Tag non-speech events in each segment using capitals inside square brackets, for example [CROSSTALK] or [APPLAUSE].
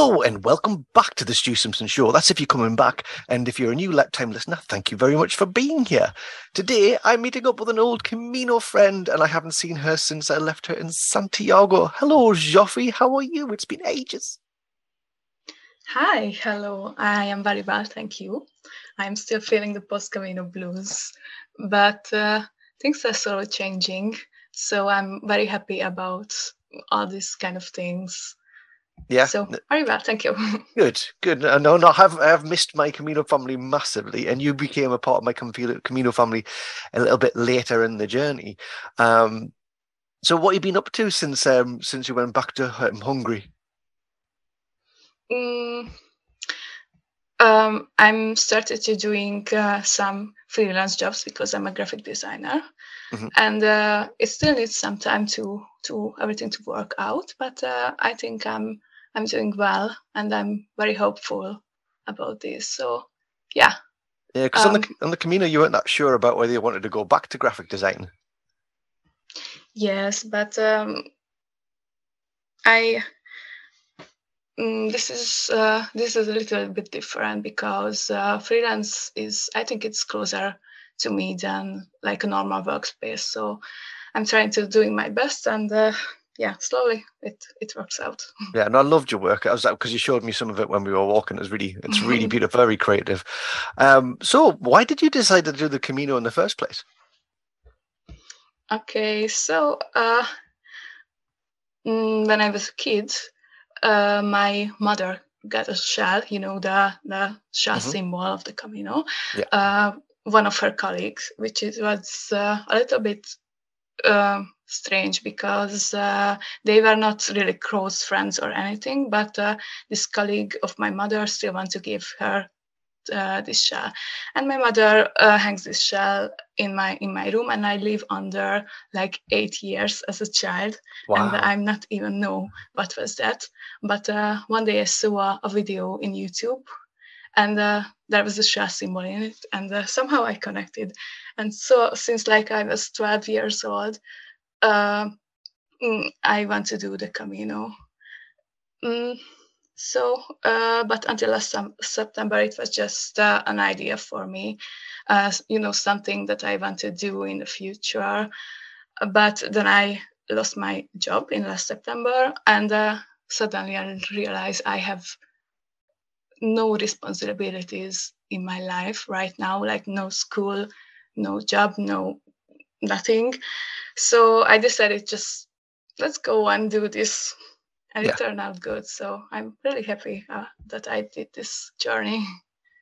Hello and welcome back to the Stu Simpson Show. That's if you're coming back. And if you're a new time listener, thank you very much for being here. Today, I'm meeting up with an old Camino friend, and I haven't seen her since I left her in Santiago. Hello, Zsofi. How are you? It's been ages. Hi, hello. I am very well, thank you. I'm still feeling the post Camino blues, but uh, things are slowly changing. So I'm very happy about all these kind of things. Yeah. So very well, thank you. [LAUGHS] Good, good. No, no, I have I have missed my Camino family massively, and you became a part of my Camino family a little bit later in the journey. Um, so, what have you been up to since um, since you went back to um, Hungary? Mm, um, I'm started to doing uh, some freelance jobs because I'm a graphic designer, mm-hmm. and uh, it still needs some time to to everything to work out. But uh, I think I'm I'm doing well, and I'm very hopeful about this. So, yeah. Yeah, because um, on the um, on the Camino, you weren't that sure about whether you wanted to go back to graphic design. Yes, but um, I mm, this is uh, this is a little bit different because uh, freelance is I think it's closer to me than like a normal workspace. So I'm trying to doing my best, and uh, yeah, slowly it it works out. [LAUGHS] Yeah, and I loved your work. I was because you showed me some of it when we were walking. It's really, it's really [LAUGHS] beautiful, very creative. Um, so why did you decide to do the Camino in the first place? Okay, so uh, mm, when I was a kid, uh, my mother got a shell, you know, the the shell mm-hmm. symbol of the Camino. Yeah. Uh, one of her colleagues, which is, was uh, a little bit uh, strange because uh, they were not really close friends or anything. But uh, this colleague of my mother still wants to give her uh, this shell, and my mother uh, hangs this shell in my in my room, and I live under like eight years as a child, wow. and I'm not even know what was that. But uh, one day I saw a, video in YouTube and uh, there was a shell symbol in it and uh, somehow i connected and so since like i was 12 years old uh, i want to do the camino. Mm, so uh, but until last september it was just uh, an idea for me uh, you know something that i want to do in the future. But then i lost my job in last september and suddenly i realized i have no responsibilities in my life right now, like no school, no job, no nothing. So I decided just let's go and do this. And yeah. it turned out good. So I'm really happy uh, that I did this journey.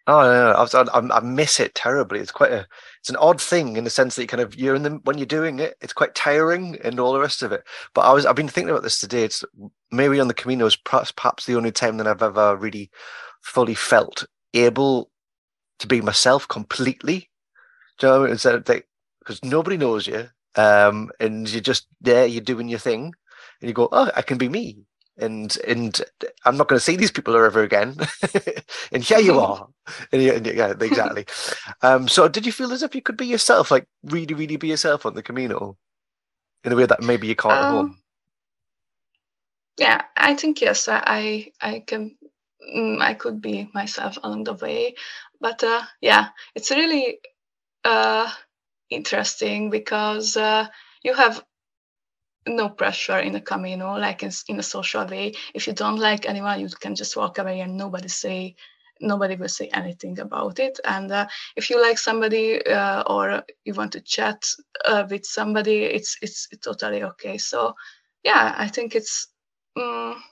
Oh no, no, I, I, miss it terribly. It's quite a, it's an odd thing in the sense that you kind of you're in the when you're doing it, it's quite tiring and all the rest of it. But I was I've been thinking about this today. It's maybe on the Caminos, perhaps perhaps the only time that I've ever really fully felt able to be myself completely. Do you know what I mean? Instead of like, because nobody knows you, um, and you're just there, you're doing your thing, and you go, "Oh, I can be me," and and I'm not going to see these people ever again. [LAUGHS] and here you are, and, you, and yeah, exactly. [LAUGHS] um, so, did you feel as if you could be yourself, like really, really be yourself on the Camino, in a way that maybe you can't um, at home? Yeah, I think yes. I I can mm, I could be myself along the way. But uh, yeah, it's really uh, interesting because uh, you have no pressure in the Camino, like in, in a social way. If you don't like anyone, you can just walk away and nobody say nobody will say anything about it. And uh, if you like somebody uh, or you want to chat uh, with somebody, it's it's totally okay. So yeah, I think it's um,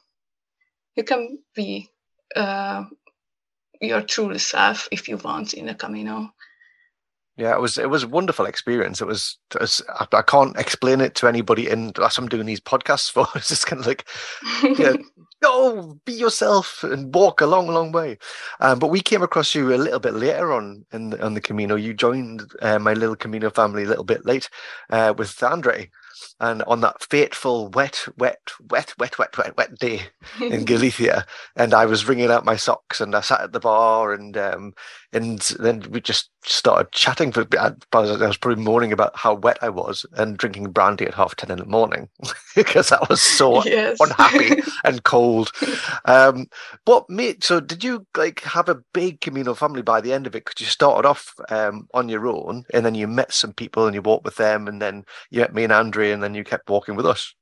you can be uh, your true self if you want in a Camino. Yeah, it was it was a wonderful experience. It was, it was I, I, can't explain it to anybody, and that's I'm doing these podcasts [LAUGHS] for. It's just kind of like, yeah, [LAUGHS] go be yourself and walk a long, long way. Um, but we came across you a little bit later on in on the Camino. You joined uh, my little Camino family a little bit late uh, with Andre. And on that fateful wet, wet, wet, wet, wet, wet, wet day in [LAUGHS] Galicia, and I was wringing out my socks, and I sat at the bar, and um, and then we just started chatting for I was probably moaning about how wet I was and drinking brandy at half ten in the morning [LAUGHS] because I was so yes. unhappy [LAUGHS] and cold. Um, what made so did you like have a big communal family by the end of it? Because you started off um, on your own and then you met some people and you walked with them and then you met me and Andre and then you kept walking with us.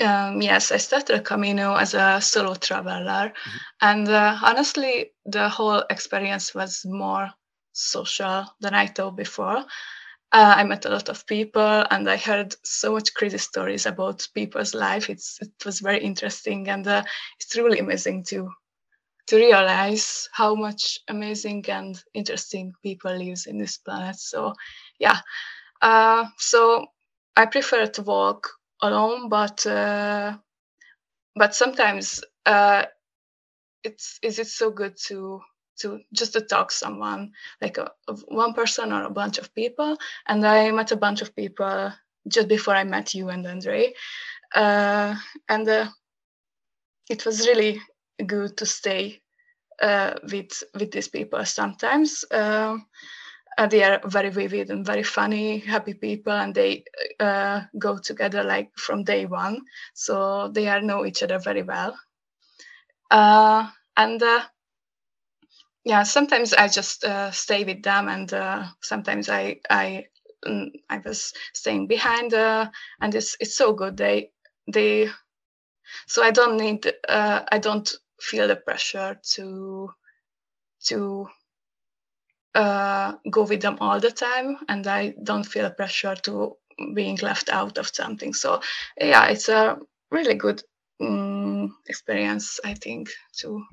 Um, yes, I started Camino as a solo traveler, mm-hmm. and uh, honestly, the whole experience was more social than I thought before. Uh, I met a lot of people, and I heard so much crazy stories about people's life. It's it was very interesting, and uh, it's really amazing to to realize how much amazing and interesting people lives in this planet. So, yeah, uh, so I prefer to walk alone, but uh, but sometimes uh, it's is it so good to to just to talk someone like a, one person or a bunch of people? And i met a bunch of people just before i met you and andre. Uh, and uh, it was really good to stay uh, with with these people sometimes. Um, uh, they are very vivid and very funny, happy people, and they uh, go together like from day one. So they are know each other very well. Uh, and uh, yeah, sometimes I just uh, stay with them, and uh, sometimes I I mm, I was staying behind, and it's it's so good. They they so I don't need I don't feel the pressure to to uh, go with them all the time and i don't feel a pressure to being left out of something. So yeah it's a really good um, experience i think too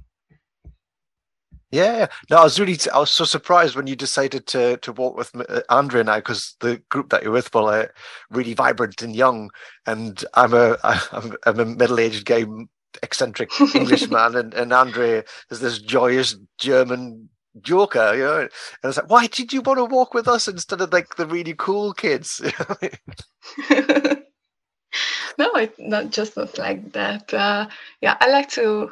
yeah, no, I was really, I was so surprised when you decided to to walk with uh, Andre and I because the group that you're with were like really vibrant and young, and I'm a [LAUGHS] I'm, I'm a middle aged gay eccentric Englishman, [LAUGHS] and and Andre is this joyous German Joker, you know. And I was like, why did you want to walk with us instead of like the really cool kids? [LAUGHS] [LAUGHS] no, it's not just not like that. Uh, yeah, I like to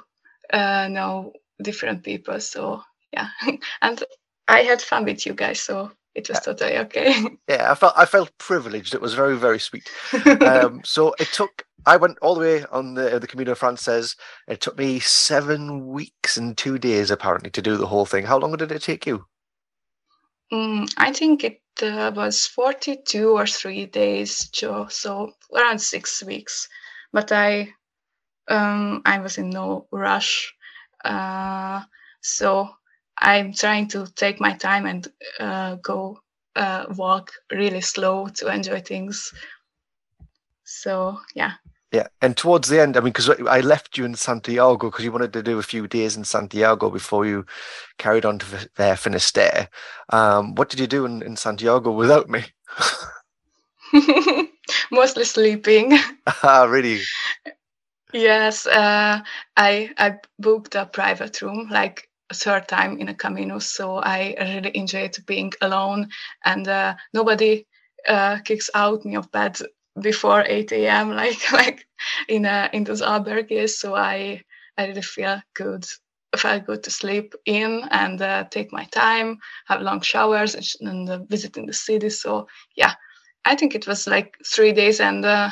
uh, know different people. So yeah, [LAUGHS] and I had fun with you guys. So it was totally okay. Yeah, I felt I felt privileged. It was very very sweet. [LAUGHS] Um, so it took I went all the way on the the Camino Frances. It took me seven weeks and two days apparently to do the whole thing. How long did it take you? Mm, I think it uh, was 42 or three days, Joe. So around six weeks. But I, um, I was in no rush. Uh, so I'm trying to take my time and uh, go uh, walk really slow to enjoy things. So yeah. Yeah, and towards the end, I mean, because I left you in Santiago because you wanted to do a few days in Santiago before you carried on to there Finisterre. Um, what did you do in, in Santiago without me? [LAUGHS] [LAUGHS] Mostly sleeping. Ah, really? Yes, uh, I I booked a private room like third time in a Camino, so I really enjoyed being alone and uh, nobody uh, kicks out me of bed before 8 a.m. [LAUGHS] like like in a, in those albergues. So I I really feel good. I Felt good to sleep in and uh, take my time, have long showers, and uh, visiting the city. So yeah, I think it was like three days, and uh,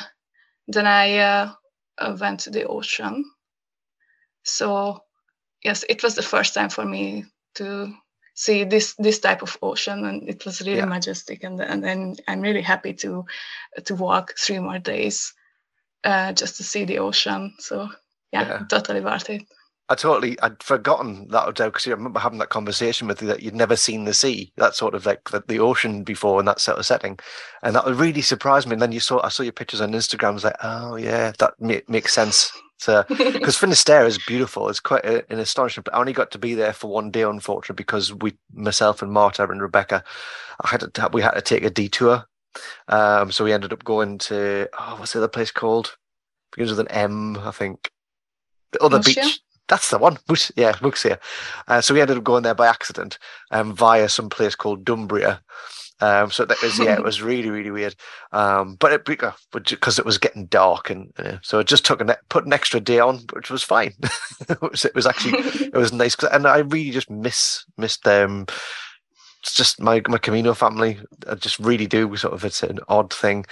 then I uh, uh, went to the ocean. So yes, it was the first time for me to see this this type of ocean and it was really yeah. majestic and and then I'm really happy to to walk three more days uh, just to see the ocean so yeah, yeah. totally worth it I totally I'd forgotten that because I remember having that conversation with you that you'd never seen the sea, that sort of like the, the ocean before in that sort of setting, and that really surprised me. And then you saw I saw your pictures on Instagram. I was like, oh yeah, that makes sense. [LAUGHS] So because Finisterre is beautiful, it's quite a, an astonishing. But I only got to be there for one day, unfortunately, because we, myself and Marta and Rebecca, I had to we had to take a detour. Um, so we ended up going to oh, what's the other place called? Begins with an M, I think. The other beach that's the one. Yeah, Muxia. Uh, so we ended up going there by accident um, via some place called Dumbria. Um, so that was yeah, it [LAUGHS] was really really weird. Um, but it because it was getting dark, and uh, so it just took a put an extra day on, which was fine. [LAUGHS] it, was, it was actually it was nice, and I really just miss missed them. It's just my my Camino family. I just really do. Sort of, it's an odd thing.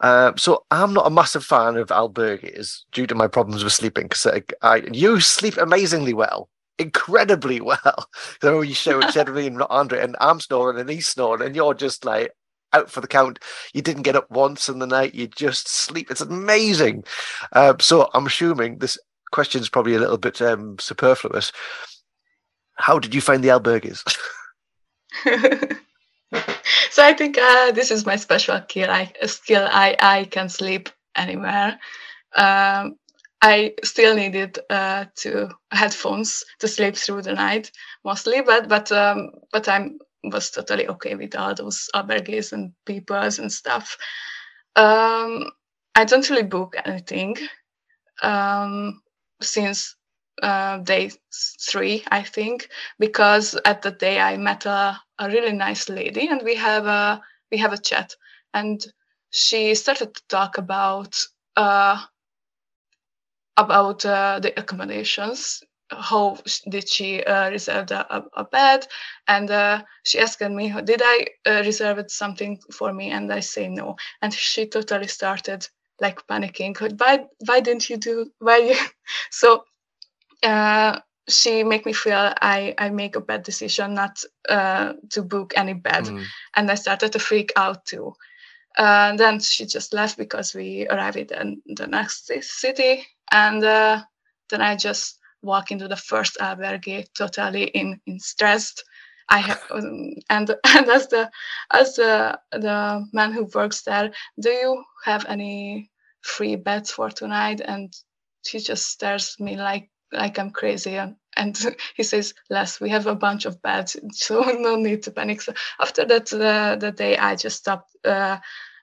Uh, so I'm not a massive fan of albergues due to my problems with sleeping because I, I, you sleep amazingly well, incredibly well. [LAUGHS] So you show it generally and Andre and I'm snoring and he's snoring and you're just like out for the count. You didn't get up once in the night. You just sleep. It's amazing. Uh, so I'm assuming this question is probably a little bit um, superfluous. How did you find the albergues? [LAUGHS] so I think uh, this is my special skill. I skill. I I can sleep anywhere. Um, I still needed uh, to headphones to sleep through the night mostly, but but um, but I'm was totally okay with all those albergues and peoples and stuff. Um, I don't really book anything um, since uh, day three, I think, because at the day I met a, a really nice lady and we have a we have a chat, and she started to talk about uh, about uh, the accommodations. How did she uh, reserve a, a, bed? And uh, she asked me, "Did I uh, reserve something for me?" And I say no. And she totally started like panicking. Why? Why didn't you do? Why? You? [LAUGHS] so uh, she make me feel I, I make a bad decision not uh, to book any bed. Mm. And I started to freak out too. Uh, then she just left because we arrived in the next city. And uh, then I just walk into the first albergue totally in, in stressed. I have, [LAUGHS] um, and and as the as the the man who works there, do you have any free beds for tonight? And she just stares me like like I'm crazy. And, and [LAUGHS] he says, Les, we have a bunch of beds, [LAUGHS] so no need to panic. So after that, the, the day I just stopped uh,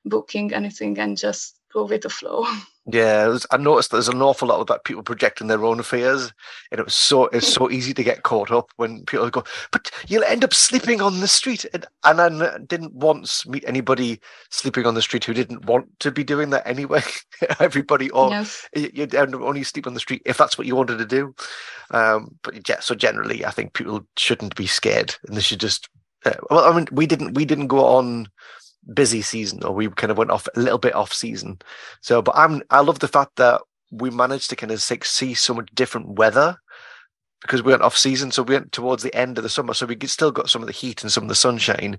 booking anything and just go with the flow. Yeah, was, I noticed there's an awful lot about people projecting their own fears, and it was so it's so easy to get caught up when people go, "But you'll end up sleeping on the street." And, and I didn't once meet anybody sleeping on the street who didn't want to be doing that anyway. [LAUGHS] Everybody, or yes. you'd end up only sleep on the street if that's what you wanted to do. Um, but yeah, so generally, I think people shouldn't be scared, and they should just. Uh, well, I mean, we didn't we didn't go on busy season or we kind of went off a little bit off season. So, but I'm I love the fact that we managed to kind of see so much different weather because we went off season, so we went towards the end of the summer, so we still got some of the heat and some of the sunshine.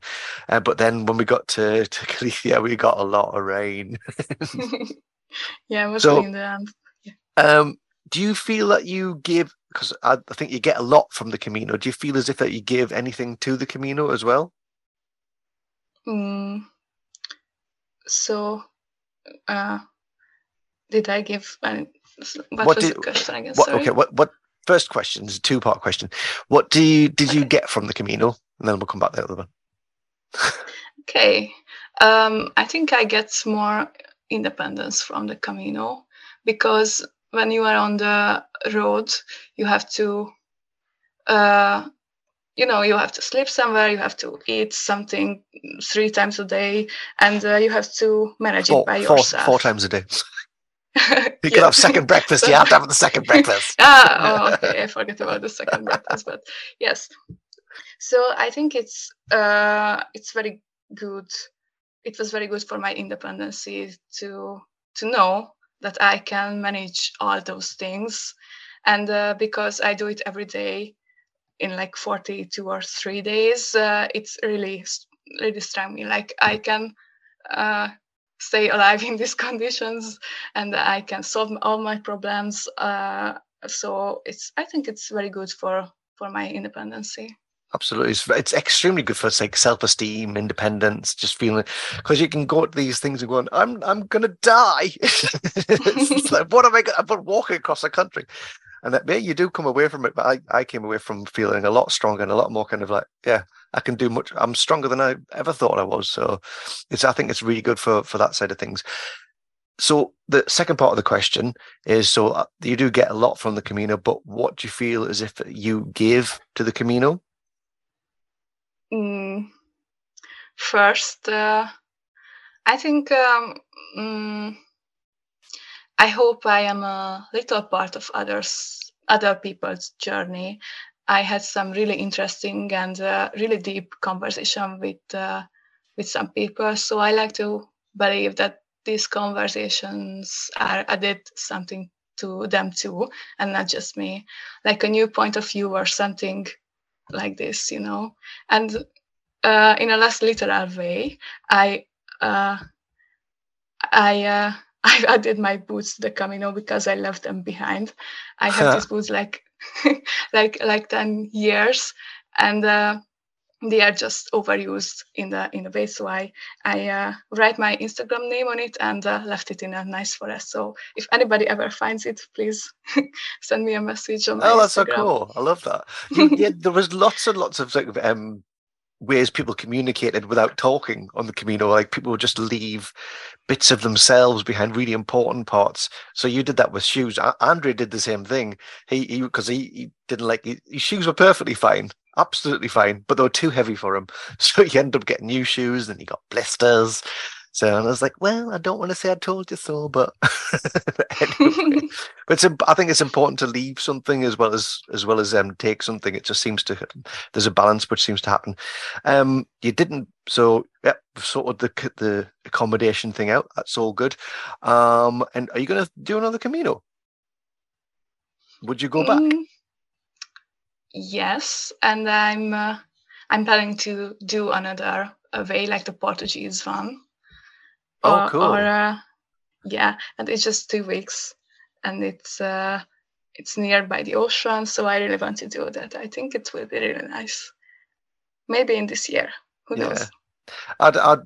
Uh, but then when we got to [LAUGHS] to Galicia, we got a lot of rain. [LAUGHS] yeah, mostly so, in the end. Yeah. Um, do you feel that you give? Because I, I, think you get a lot from the Camino. Do you feel as if that you give anything to the Camino as well? Mm, so, uh, did I give? Uh, what, what was did, the question again? What, okay, what what first question is a two part question. What do you did you get from the Camino? And then we'll come back to the other one. [LAUGHS] okay, um, I think I get more independence from the Camino because when you are on the road, you have to uh, you know you have to sleep somewhere you have to eat something three times a day and uh, you have to manage four, it by four, yourself. four times a day. [LAUGHS] You can have second breakfast you have to have the second breakfast. [LAUGHS] Ah oh, okay i forget about the second breakfast but yes. So i think it's uh it's very good it was very good for my independency to to know that i can manage all those things. And uh, because i do it every day in like 42 or three days uh, it's really really struck me like i can uh, stay alive [LAUGHS] in these conditions and i can solve all my problems uh, so it's i think it's very good for for my independency. Absolutely. It's, it's extremely good for like self-esteem independence just feeling because you can go to these things and go, i'm i'm gonna die. [LAUGHS] Like, what am i gonna i'm walking across the country and that, yeah, you do come away from it. But I, I came away from feeling a lot stronger and a lot more kind of like, yeah, I can do much. I'm stronger than I ever thought I was. So it's, I think it's really good for, for that side of things. So the second part of the question is, so uh, you do get a lot from the Camino, but what do you feel as if you give to the Camino? Mm, first, uh, I think um, mm, I hope I am a little part of others, other people's journey. I had some really interesting and uh, really deep conversation with uh, with some people. So I like to believe that these conversations are added something to them too, and not just me, like a new point of view or something like this, you know. And uh, in a less literal way, I uh, I uh, [LAUGHS] I added my boots to the Camino because I left them behind. I have these boots like [LAUGHS] like like ten years, and uh, they are just overused in the in the way. So I I uh, write my Instagram name on it and uh, left it in a nice forest. So if anybody ever finds it, please [LAUGHS] send me a message on. Oh, that's Instagram. so cool! I love that. yeah, there was lots and lots of of um, ways people communicated without talking on the Camino. Like people would just leave bits of themselves behind really important parts. So you did that with shoes. Andre did the same thing. He because he, he, he, didn't like his shoes were perfectly fine, absolutely fine, but they were too heavy for him. [LAUGHS] So he ended up getting new shoes, and he got blisters. So and I was like, well, I don't want to say I told you so, but [LAUGHS] anyway. [LAUGHS] but it's, I think it's important to leave something as well as as well as um, take something. It just seems to there's a balance which seems to happen. Um, you didn't, so yeah, sorted the the accommodation thing out. That's all good. Um, and are you going to do another Camino? Would you go back? Mm, yes, and I'm uh, I'm planning to do another way like the Portuguese one. Oh, cool. Or, uh, yeah, and it's just two weeks, and it's uh, it's nearby the ocean, so I really want to do that. I think it will be really nice. Maybe in this year. Who yeah. knows? I'd, I'd,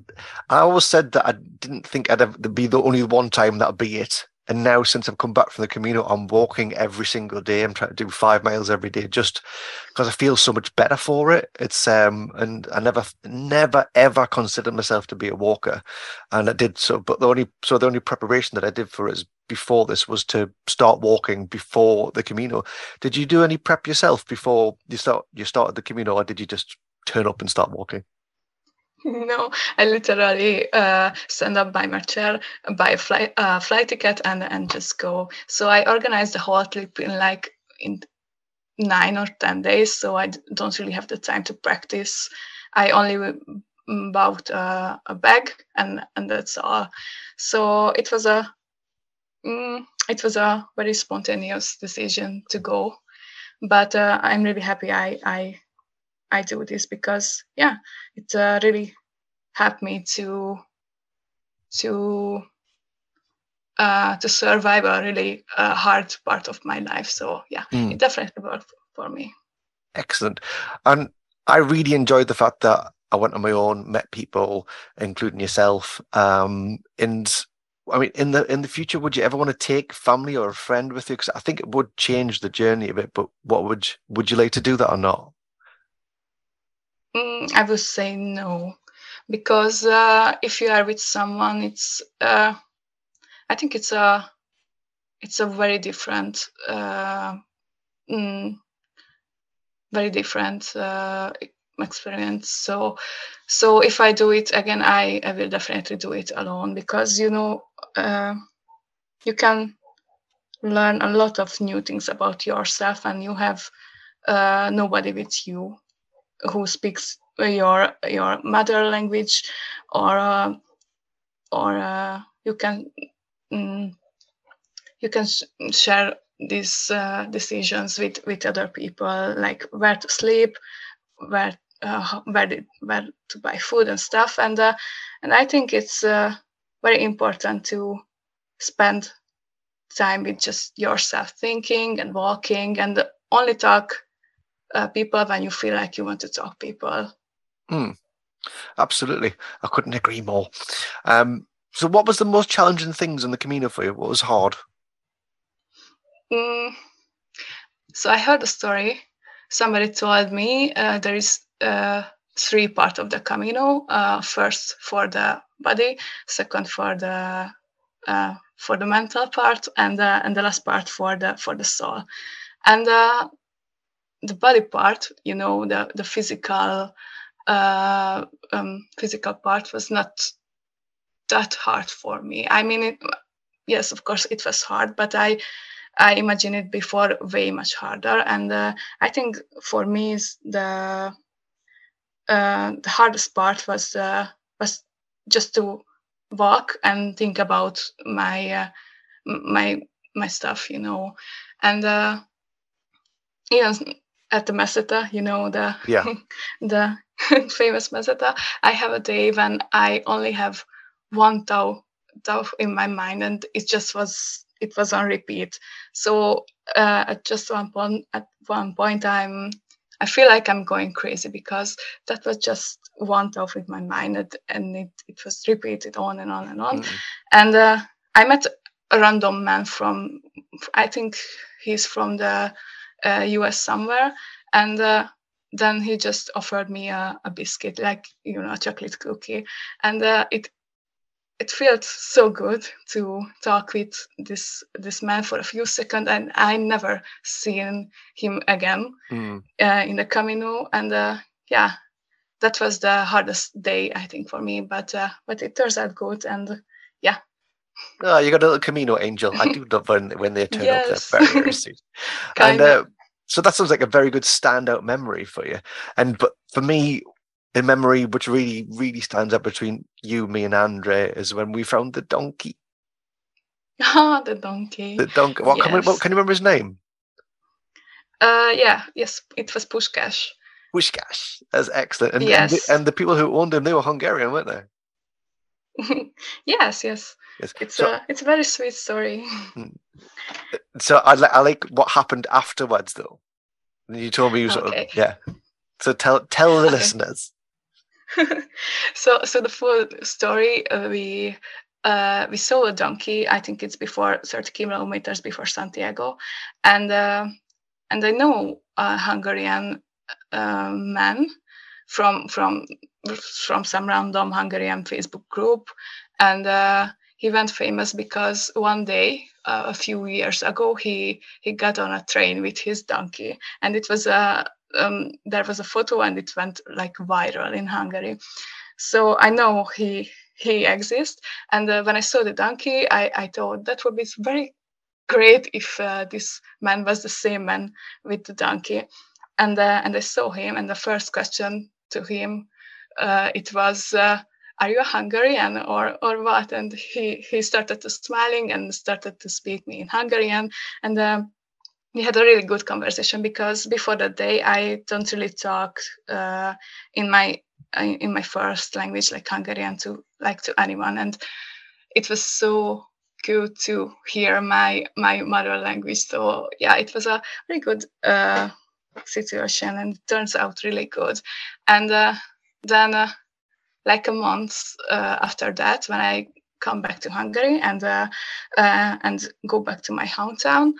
I always said that I didn't think I'd ever be the only one time that'd be it. And now, since I've come back from the Camino, I'm walking every single day. I'm trying to do five miles every day, just because I feel so much better for it. It's um, and I never, never, ever considered myself to be a walker, and I did so. But the only, so the only preparation that I did for it before this was to start walking before the Camino. Did you do any prep yourself before you start you started the Camino, or did you just turn up and start walking? [LAUGHS] no, I literally uh, stand up by my chair, buy a flight uh, flight ticket, and and just go. So I organized the whole trip in like in nine or ten days. So I don't really have the time to practice. I only bought uh, a bag, and and that's all. So it was a mm, it was a very spontaneous decision to go, but uh, I'm really happy I I I do this because yeah, it uh, really helped me to to uh, to survive a really uh, hard part of my life. So yeah, mm. it definitely worked for me. Excellent, and I really enjoyed the fact that I went on my own, met people, including yourself, um, and I mean, in the in the future, would you ever want to take family or a friend with you? Because I think it would change the journey a bit. But what would would you like to do that or not? Mm, I would say no, because uh, if you are with someone, it's uh, I think it's a it's a very different uh, mm, very different uh, experience. So so if I do it again, I I will definitely do it alone because you know uh, you can learn a lot of new things about yourself and you have uh, nobody with you who speaks your your mother language or uh, or uh, you can mm, you can share these uh, decisions with with other people like where to sleep where uh, where, did, where to buy food and stuff. And uh, and i think it's uh, very important to spend time with just yourself thinking and walking and only talk uh, people when you feel like you want to talk people. Mm, absolutely. I couldn't agree more. Um, so, what was the most challenging things in the Camino for you? What was hard? Mm, so, I heard a story. Somebody told me uh, there is uh, three part of the Camino. Uh, first for the body, second for the uh, for the mental part, and uh, and the last part for the for the soul. And uh, the body part, you know, the, the physical uh, um, physical part was not that hard for me. I mean, it, yes, of course, it was hard, but I I imagined it before way much harder. And uh, I think for me, is the uh, the hardest part was uh, was just to walk and think about my uh, my my stuff, you know, and uh, even at the meseta, you know, the yeah. [LAUGHS] the [LAUGHS] famous meseta, I have a day when I only have one tau tau in my mind, and it just was it was on repeat. So uh, at just one point, at one point, I'm I feel like I'm going crazy because that was just one thought in my mind, and, and it, it was repeated on and on and on. Mm. And uh, I met a random man from, I think he's from the uh, US somewhere, and uh, then he just offered me a, a, biscuit, like you know, a chocolate cookie, and uh, it it felt so good to talk with this this man for a few seconds. And i never seen him again mm. uh, in the camino. And uh, yeah that was the hardest day i think for me. But uh, but it turns out good. And yeah oh you got a little camino angel i do love when when they turn yes. up their barriers [LAUGHS] and uh, so that sounds like a very good standout memory for you and but for me the memory which really, really stands out between you, me, and Andre is when we found the donkey. [LAUGHS] Ah, the donkey. The donkey. What, yes. can, we, what can you remember his name? Uh, yeah, yes, it was Puskás. Puskás. That's excellent. And, yes. and, the, and the people who owned him, they were Hungarian, weren't they? [LAUGHS] yes, yes. Yes. It's so, a it's a very sweet story. [LAUGHS] Hmm. So I like I like what happened afterwards though. You told me you sort okay. of yeah. So tell tell the okay. listeners. [LAUGHS] so so the full story uh, we uh, we saw a donkey i think it's before 30 kilometers before santiago and uh, and i know a hungarian uh, man from from from some random hungarian facebook group and uh, he went famous because one day uh, a few years ago he he got on a train with his donkey and it was a um, there was a photo and it went like viral in Hungary. So I know he he exists. And uh, when I saw the donkey, I, I thought that would be very great if uh, this man was the same man with the donkey. And uh, and I saw him, and the first question to him, uh, it was. Uh, are you a Hungarian or or what? And he he started to smiling and started to speak me in Hungarian, and um, we had a really good conversation because before that day I don't really talk uh, in my in my first language like Hungarian to like to anyone. And it was so good to hear my my mother language. So yeah it was a very good uh, situation and it turns out really good. And uh, then uh, like a month uh, after that when I come back to Hungary and uh, and go back to my hometown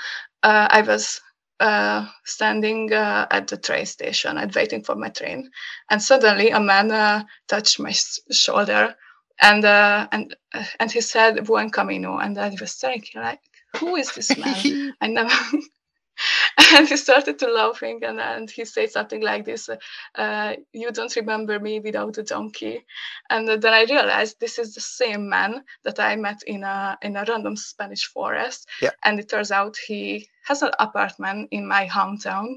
uh, I was uh, standing uh, at the train station and waiting for my train, and suddenly a man uh, touched my shoulder, and uh, and uh, and he said "Buen camino," and I was staring like, "Who is this man? [LAUGHS] I never." [LAUGHS] and he started to laughing and, and he said something like this uh, you don't remember me without a donkey. And then i realized this is the same man that i met in a in a random spanish forest. Yeah. and it turns out he has an apartment in my hometown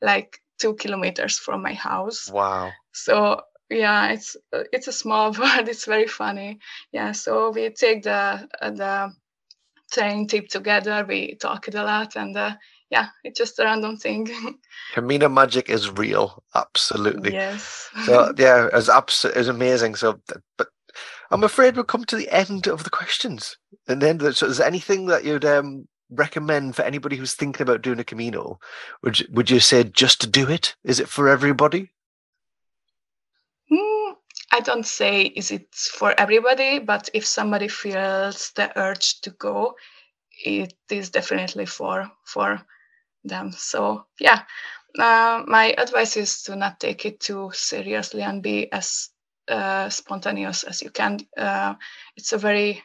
like two kilometers from my house. Wow. So yeah it's it's a small [LAUGHS] world. It's very funny. Yeah so we take the the train trip together. We talked a lot and uh, yeah, it's just a random thing. [LAUGHS] Camino magic is real, absolutely. Yes. so [LAUGHS] yeah, it's absolutely it's amazing. So, but I'm afraid we've come to the end of the questions. And then, so is there anything that you'd um, recommend for anybody who's thinking about doing a Camino? Would you, would you say just to do it? Is it for everybody? Mm, I don't say is it for everybody, but if somebody feels the urge to go, it is definitely for for them. So yeah, uh, my advice is to not take it too seriously and be as uh, spontaneous as you can. Uh, it's a very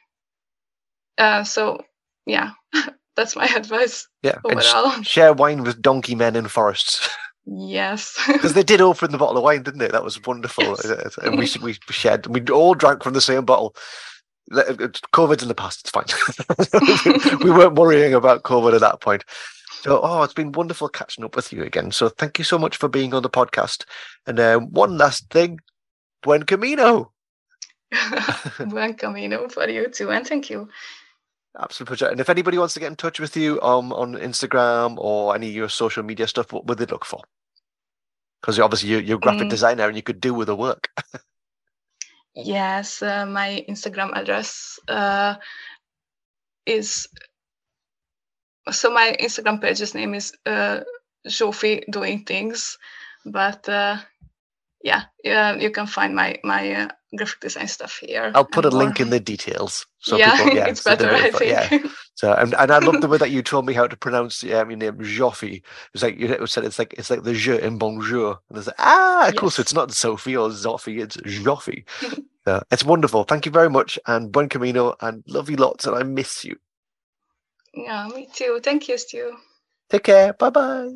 uh, so yeah, [LAUGHS] that's my [LAUGHS] advice. Yeah, overall. share wine with donkey men in forests. [LAUGHS] Yes. Because they did open the bottle of wine, didn't they? That was wonderful. Yes. And we we shared. We all drank from the same bottle. COVID's in the past. It's fine. we weren't worrying about COVID at that point. So, oh, it's been wonderful catching up with you again. So, thank you so much for being on the podcast. And uh, one last thing, buen camino. [LAUGHS] [LAUGHS] buen camino for you too, and thank you. Absolute pleasure. And if anybody wants to get in touch with you um, on Instagram or any of your social media stuff, what would they look for? Because obviously you're, you're a graphic mm. designer and you could do with the work. [LAUGHS] yes, uh, my Instagram address uh, is so my Instagram page's name is uh, Zsofi Doing Things, but uh, yeah, yeah, you can find my my uh, graphic design stuff here. I'll put a more. link in the details. So yeah, people, yeah [LAUGHS] it's so better, I think. Yeah. So and, and I love the [LAUGHS] way that you told me how to pronounce um, your name, Zsofi. It's like you said, it's like it's like the je in bonjour, and it's like ah, cool. Yes. So it's not Sophie or Zoffy, it's Zsofi. [LAUGHS] so it's wonderful. Thank you very much, and buen camino, and love you lots, and I miss you. Yeah, me too. Thank you, Stu. Take care. Bye bye.